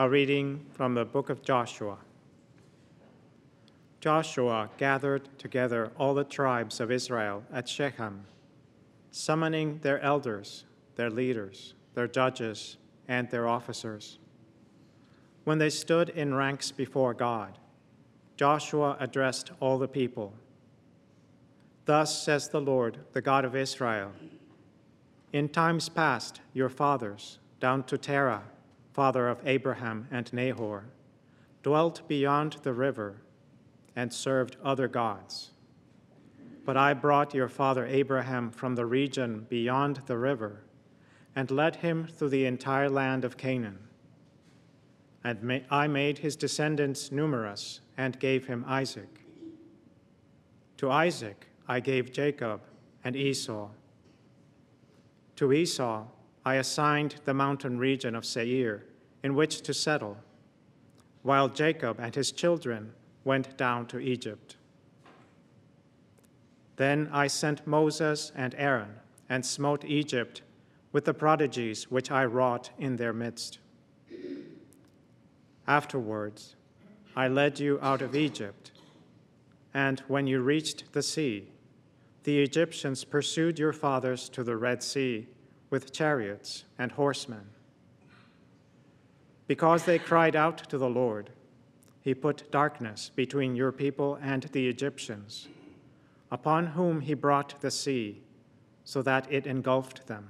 A reading from the book of Joshua. Joshua gathered together all the tribes of Israel at Shechem, summoning their elders, their leaders, their judges, and their officers. When they stood in ranks before God, Joshua addressed all the people. Thus says the Lord, the God of Israel In times past, your fathers, down to Terah, father of Abraham and Nahor, dwelt beyond the river and served other gods. But I brought your father Abraham from the region beyond the river and led him through the entire land of Canaan. And I made his descendants numerous and gave him Isaac. To Isaac I gave Jacob and Esau. To Esau I assigned the mountain region of Seir in which to settle, while Jacob and his children went down to Egypt. Then I sent Moses and Aaron and smote Egypt with the prodigies which I wrought in their midst. Afterwards, I led you out of Egypt, and when you reached the sea, the Egyptians pursued your fathers to the Red Sea with chariots and horsemen. Because they cried out to the Lord, he put darkness between your people and the Egyptians, upon whom he brought the sea, so that it engulfed them.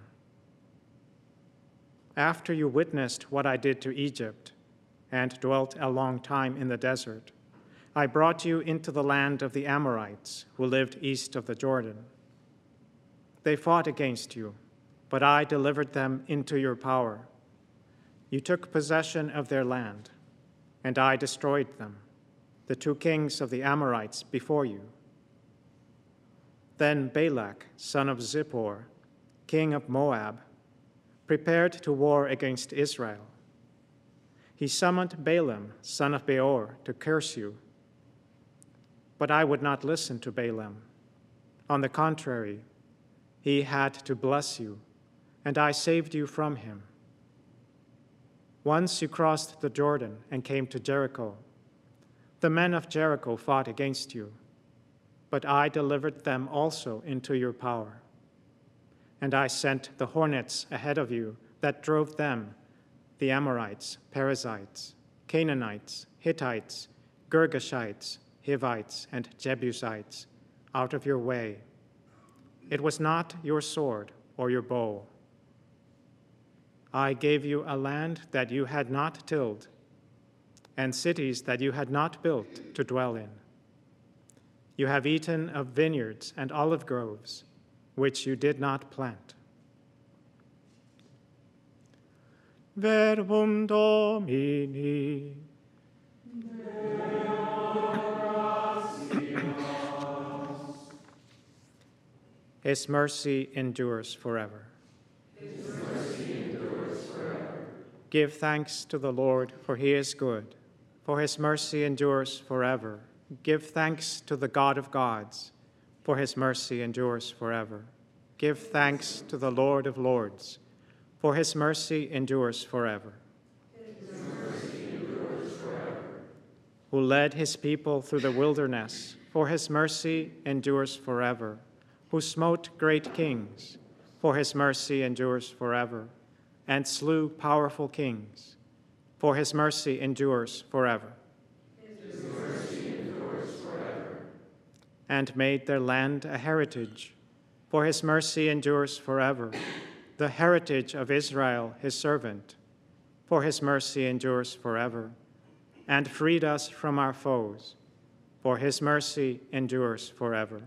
After you witnessed what I did to Egypt and dwelt a long time in the desert, I brought you into the land of the Amorites who lived east of the Jordan. They fought against you, but I delivered them into your power. You took possession of their land and I destroyed them, the two kings of the Amorites before you. Then Balak, son of Zippor, king of Moab, prepared to war against Israel. He summoned Balaam, son of Beor, to curse you. But I would not listen to Balaam. On the contrary, he had to bless you, and I saved you from him. Once you crossed the Jordan and came to Jericho. The men of Jericho fought against you, but I delivered them also into your power. And I sent the hornets ahead of you that drove them, the Amorites, Perizzites, Canaanites, Hittites, Girgashites, Hivites, and Jebusites out of your way. It was not your sword or your bow I gave you a land that you had not tilled, and cities that you had not built to dwell in. You have eaten of vineyards and olive groves, which you did not plant. Verbum Domini. His mercy endures forever. Give thanks to the Lord, for he is good, for his mercy endures forever. Give thanks to the God of gods, for his mercy endures forever. Give thanks to the Lord of lords, for his mercy endures forever. Who led his people through the wilderness, for his mercy endures forever. Who smote great kings, for his mercy endures forever and slew powerful kings, for his mercy endures forever. And made their land a heritage, for his mercy endures forever. The heritage of Israel, his servant, for his mercy endures forever. And freed us from our foes, for his mercy endures forever.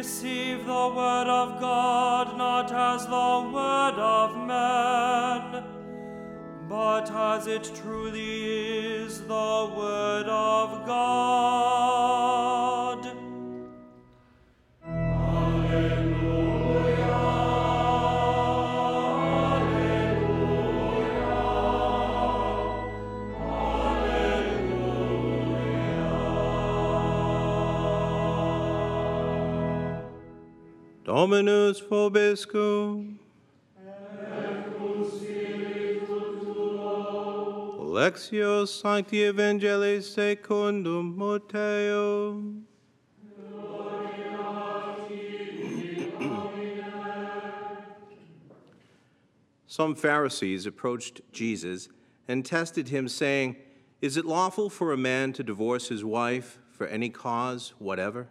Receive the word of God not as the word of man, but as it truly is the word of God. Dominus vobiscum. Sancti Evangelii secundum. Some Pharisees approached Jesus and tested him, saying, Is it lawful for a man to divorce his wife for any cause whatever?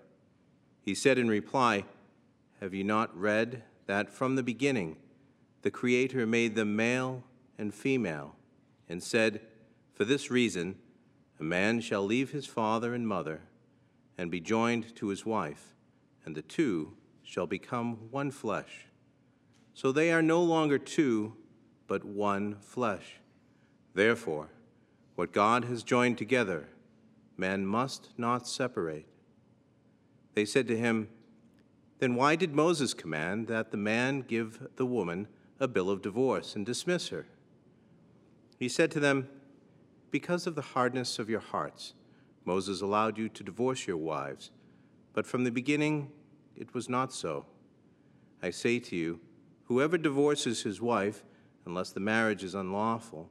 He said in reply, Have you not read that from the beginning the Creator made them male and female, and said, For this reason, a man shall leave his father and mother and be joined to his wife, and the two shall become one flesh. So they are no longer two, but one flesh. Therefore, what God has joined together, man must not separate. They said to him, Then why did Moses command that the man give the woman a bill of divorce and dismiss her? He said to them, Because of the hardness of your hearts, Moses allowed you to divorce your wives, but from the beginning it was not so. I say to you, whoever divorces his wife, unless the marriage is unlawful,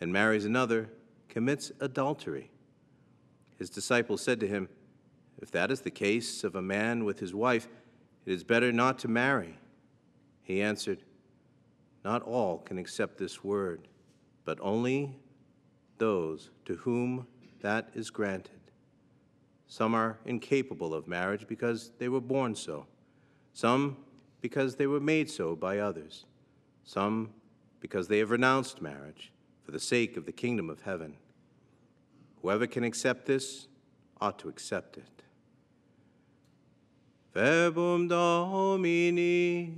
and marries another, commits adultery. His disciples said to him, If that is the case of a man with his wife, it is better not to marry. He answered, Not all can accept this word, but only those to whom that is granted. Some are incapable of marriage because they were born so, some because they were made so by others, some because they have renounced marriage for the sake of the kingdom of heaven. Whoever can accept this ought to accept it. Verbum Domini.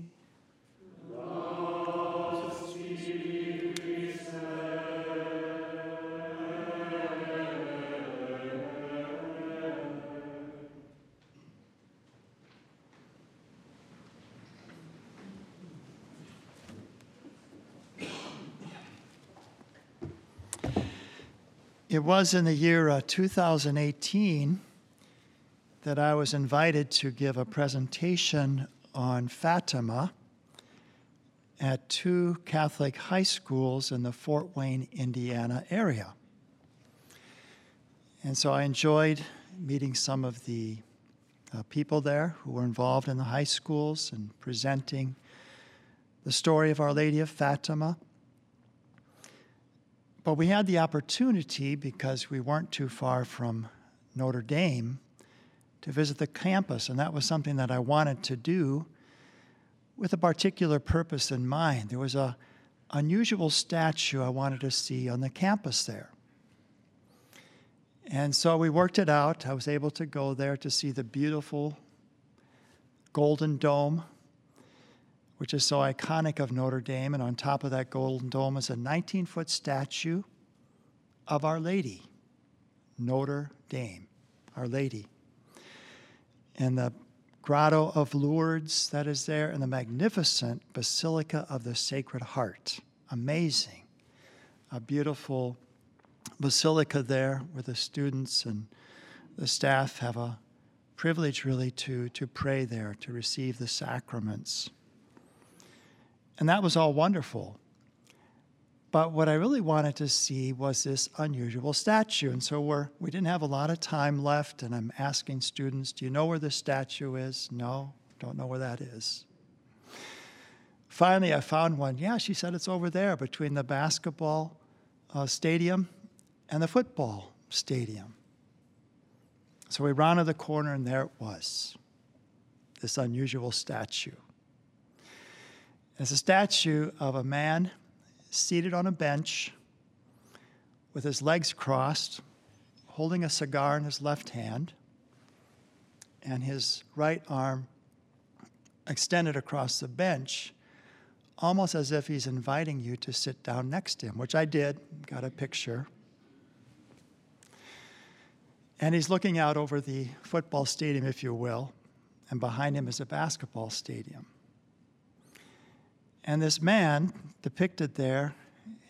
It was in the year uh, 2018 that I was invited to give a presentation on Fatima at two Catholic high schools in the Fort Wayne, Indiana area. And so I enjoyed meeting some of the uh, people there who were involved in the high schools and presenting the story of Our Lady of Fatima. But we had the opportunity, because we weren't too far from Notre Dame, to visit the campus, and that was something that I wanted to do with a particular purpose in mind. There was a unusual statue I wanted to see on the campus there. And so we worked it out. I was able to go there to see the beautiful golden dome, which is so iconic of Notre Dame. And on top of that golden dome is a 19 foot statue of Our Lady, Notre Dame, Our Lady. And the Grotto of Lourdes that is there, and the magnificent Basilica of the Sacred Heart. Amazing. A beautiful basilica there where the students and the staff have a privilege really to, to pray there, to receive the sacraments. And that was all wonderful. But what I really wanted to see was this unusual statue. And so we're, we didn't have a lot of time left, and I'm asking students, Do you know where the statue is? No, don't know where that is. Finally, I found one. Yeah, she said it's over there between the basketball uh, stadium and the football stadium. So we rounded the corner, and there it was this unusual statue. It's a statue of a man seated on a bench with his legs crossed, holding a cigar in his left hand, and his right arm extended across the bench, almost as if he's inviting you to sit down next to him, which I did, got a picture. And he's looking out over the football stadium, if you will, and behind him is a basketball stadium. And this man depicted there,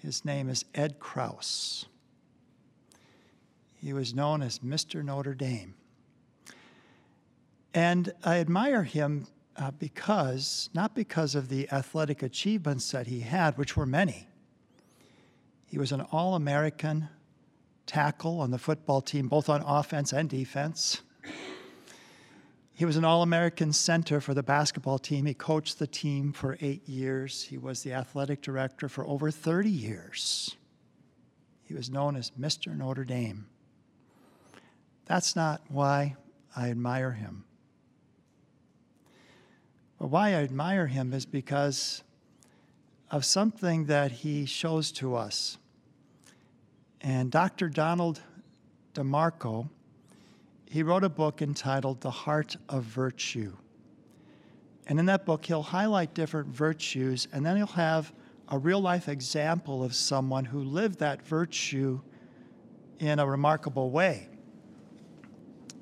his name is Ed Krause. He was known as Mr. Notre Dame. And I admire him uh, because, not because of the athletic achievements that he had, which were many. He was an All American tackle on the football team, both on offense and defense. He was an All American center for the basketball team. He coached the team for eight years. He was the athletic director for over 30 years. He was known as Mr. Notre Dame. That's not why I admire him. But why I admire him is because of something that he shows to us. And Dr. Donald DeMarco, he wrote a book entitled The Heart of Virtue. And in that book, he'll highlight different virtues, and then he'll have a real life example of someone who lived that virtue in a remarkable way.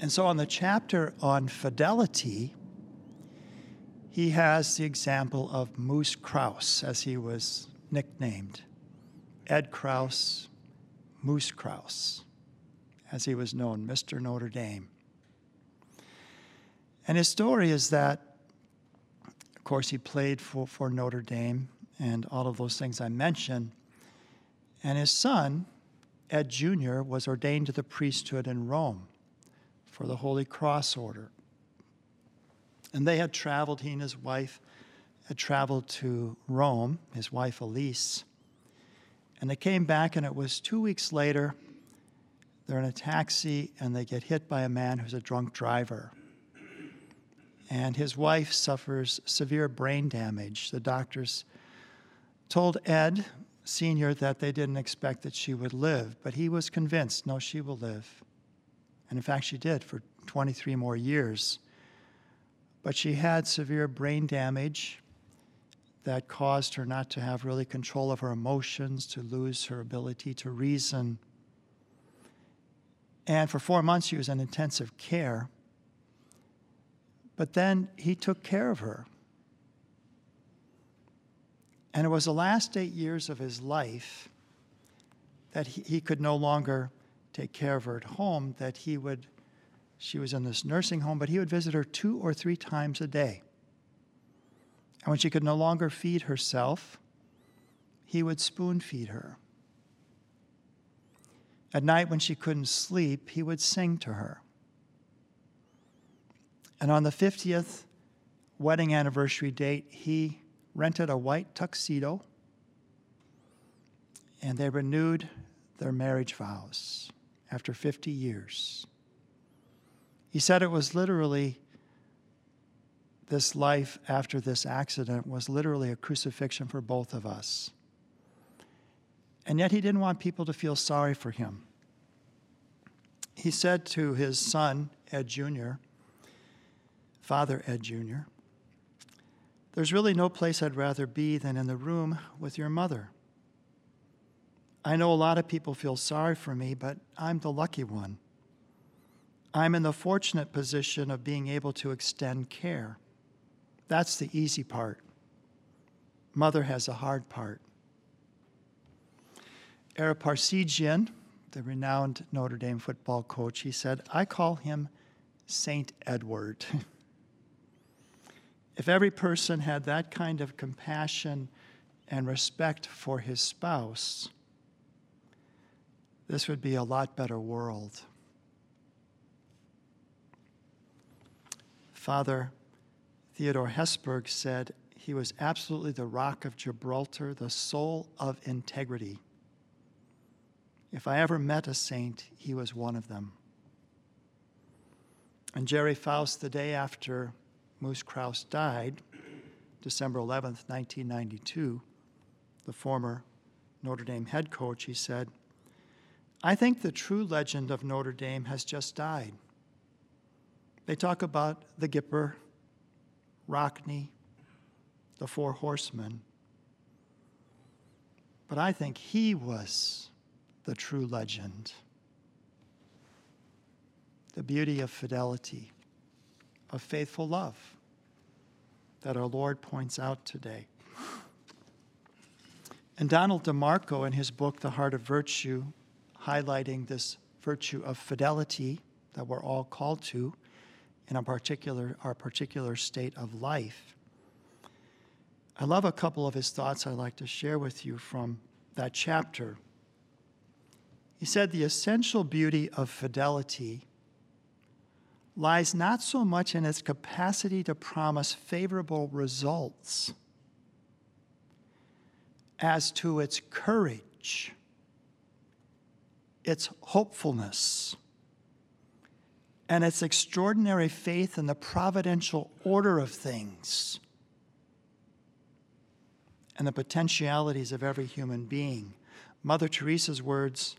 And so, on the chapter on fidelity, he has the example of Moose Krause, as he was nicknamed. Ed Krause, Moose Krause, as he was known, Mr. Notre Dame. And his story is that, of course, he played for, for Notre Dame and all of those things I mentioned. And his son, Ed Jr., was ordained to the priesthood in Rome for the Holy Cross Order. And they had traveled, he and his wife had traveled to Rome, his wife Elise. And they came back, and it was two weeks later. They're in a taxi, and they get hit by a man who's a drunk driver. And his wife suffers severe brain damage. The doctors told Ed Sr. that they didn't expect that she would live, but he was convinced no, she will live. And in fact, she did for 23 more years. But she had severe brain damage that caused her not to have really control of her emotions, to lose her ability to reason. And for four months, she was in intensive care. But then he took care of her. And it was the last eight years of his life that he, he could no longer take care of her at home, that he would, she was in this nursing home, but he would visit her two or three times a day. And when she could no longer feed herself, he would spoon feed her. At night, when she couldn't sleep, he would sing to her. And on the 50th wedding anniversary date, he rented a white tuxedo and they renewed their marriage vows after 50 years. He said it was literally this life after this accident was literally a crucifixion for both of us. And yet he didn't want people to feel sorry for him. He said to his son, Ed Jr., Father Ed Jr., there's really no place I'd rather be than in the room with your mother. I know a lot of people feel sorry for me, but I'm the lucky one. I'm in the fortunate position of being able to extend care. That's the easy part. Mother has a hard part. Ara Parseghian, the renowned Notre Dame football coach, he said, I call him Saint Edward. if every person had that kind of compassion and respect for his spouse, this would be a lot better world. Father Theodore Hesburgh said he was absolutely the rock of Gibraltar, the soul of integrity. If I ever met a saint, he was one of them. And Gerry Faust, the day after Moose Krause died, December 11th, 1992, the former Notre Dame head coach, he said, I think the true legend of Notre Dame has just died. They talk about the Gipper, Rockne, the four horsemen. But I think he was the true legend. The beauty of fidelity, of faithful love that our Lord points out today. And Donald DeMarco, in his book, The Heart of Virtue, highlighting this virtue of fidelity that we're all called to in a particular, our particular state of life. I love a couple of his thoughts I'd like to share with you from that chapter. He said, The essential beauty of fidelity lies not so much in its capacity to promise favorable results as to its courage, its hopefulness, and its extraordinary faith in the providential order of things and the potentialities of every human being. Mother Teresa's words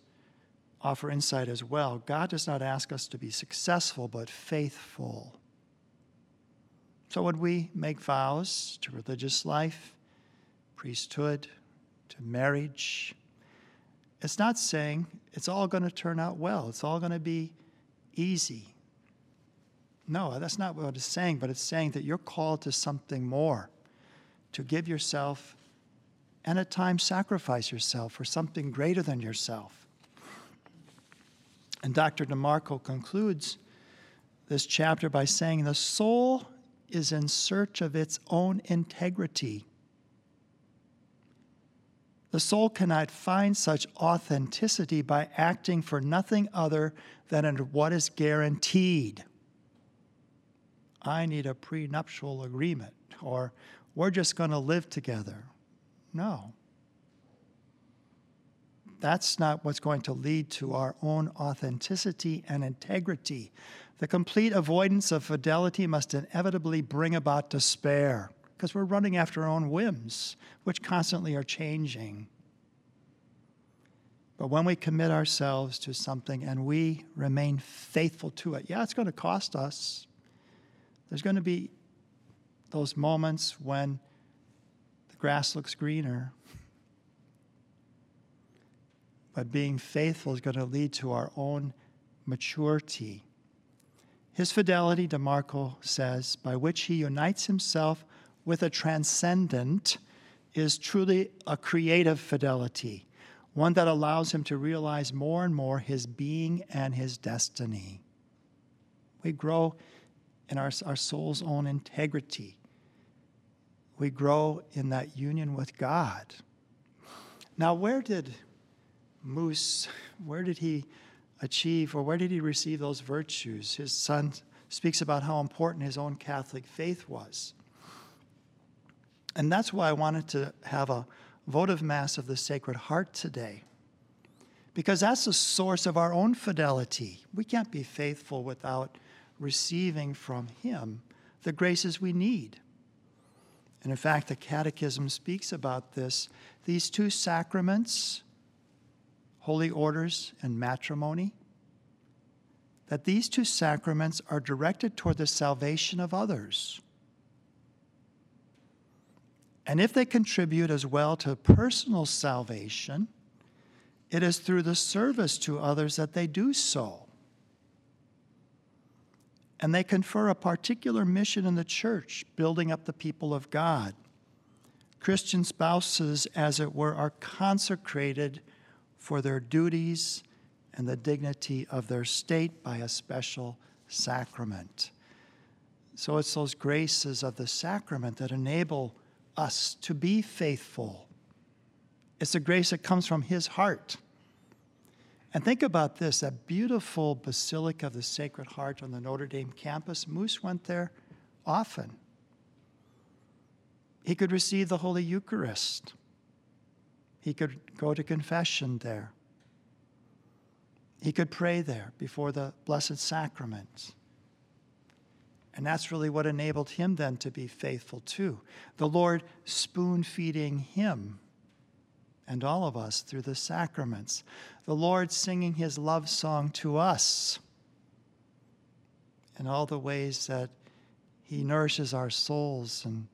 offer insight as well. God does not ask us to be successful, but faithful. So, when we make vows to religious life, priesthood, to marriage, it's not saying it's all going to turn out well, it's all going to be easy. No, that's not what it's saying, but it's saying that you're called to something more, to give yourself and at times sacrifice yourself for something greater than yourself. And Dr. DeMarco concludes this chapter by saying the soul is in search of its own integrity. The soul cannot find such authenticity by acting for nothing other than what is guaranteed. I need a prenuptial agreement, or we're just going to live together. No. That's not what's going to lead to our own authenticity and integrity. The complete avoidance of fidelity must inevitably bring about despair because we're running after our own whims, which constantly are changing. But when we commit ourselves to something and we remain faithful to it, yeah, it's going to cost us. There's going to be those moments when the grass looks greener. But being faithful is going to lead to our own maturity. His fidelity, DeMarco says, by which he unites himself with a transcendent, is truly a creative fidelity, one that allows him to realize more and more his being and his destiny. We grow in our, our soul's own integrity. We grow in that union with God. Now, where did Moose, where did he achieve or where did he receive those virtues? His son speaks about how important his own Catholic faith was. And that's why I wanted to have a votive mass of the Sacred Heart today. Because that's the source of our own fidelity. We can't be faithful without receiving from Him the graces we need. And in fact, the Catechism speaks about this. These two sacraments, holy orders and matrimony, that these two sacraments are directed toward the salvation of others. And if they contribute as well to personal salvation, it is through the service to others that they do so. And they confer a particular mission in the church, building up the people of God. Christian spouses, as it were, are consecrated for their duties and the dignity of their state by a special sacrament. So it's those graces of the sacrament that enable us to be faithful. It's a grace that comes from His heart. And think about this that beautiful Basilica of the Sacred Heart on the Notre Dame campus. Moose went there often. He could receive the Holy Eucharist, he could go to confession there, he could pray there before the Blessed Sacrament. And that's really what enabled him then to be faithful too. The Lord spoon feeding him and all of us through the sacraments. The Lord singing his love song to us and all the ways that He nourishes our souls and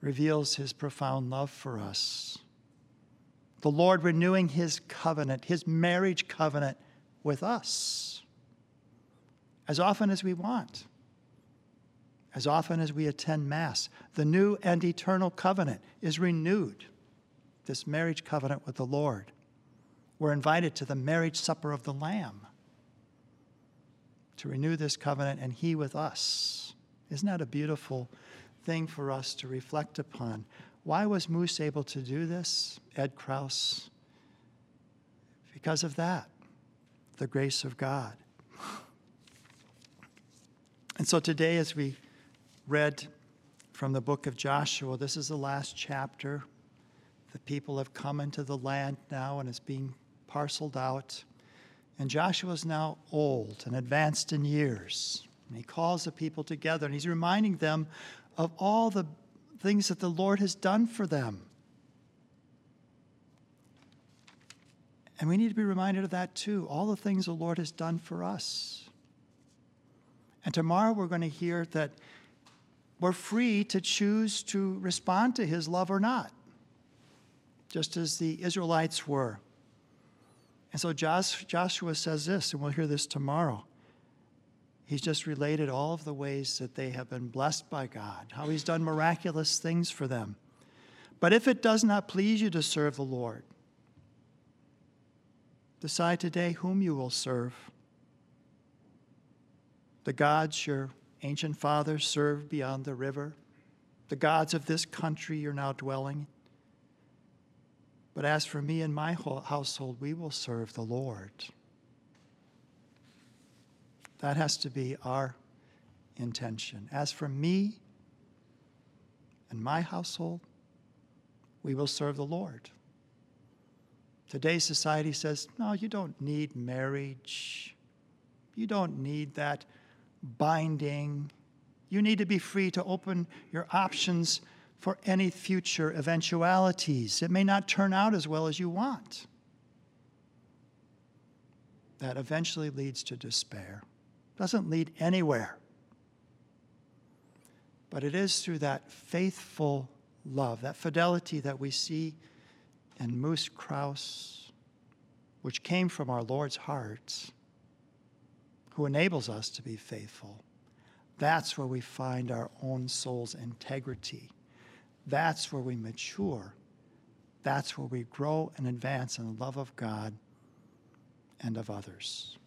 reveals His profound love for us. The Lord renewing His covenant, His marriage covenant with us as often as we want, as often as we attend Mass. The new and eternal covenant is renewed, this marriage covenant with the Lord. We're invited to the marriage supper of the Lamb to renew this covenant and He with us. Isn't that a beautiful thing for us to reflect upon? Why was Moose able to do this, Ed Krause? Because of that, the grace of God. And so today, as we read from the book of Joshua, this is the last chapter. The people have come into the land now and it's being parceled out. And Joshua is now old and advanced in years. And he calls the people together and he's reminding them of all the things that the Lord has done for them. And we need to be reminded of that too, all the things the Lord has done for us. And tomorrow we're going to hear that we're free to choose to respond to his love or not, just as the Israelites were. And so Joshua says this, and we'll hear this tomorrow. He's just related all of the ways that they have been blessed by God, how he's done miraculous things for them. But if it does not please you to serve the Lord, decide today whom you will serve the gods your ancient fathers served beyond the river, the gods of this country you're now dwelling. But as for me and my household, we will serve the Lord. That has to be our intention. As for me and my household, we will serve the Lord. Today's society says, no, you don't need marriage. You don't need that binding. You need to be free to open your options for any future eventualities. It may not turn out as well as you want. That eventually leads to despair. Doesn't lead anywhere. But it is through that faithful love, that fidelity that we see in Moose Krause, which came from our Lord's heart who enables us to be faithful. That's where we find our own soul's integrity. That's where we mature. That's where we grow and advance in the love of God and of others.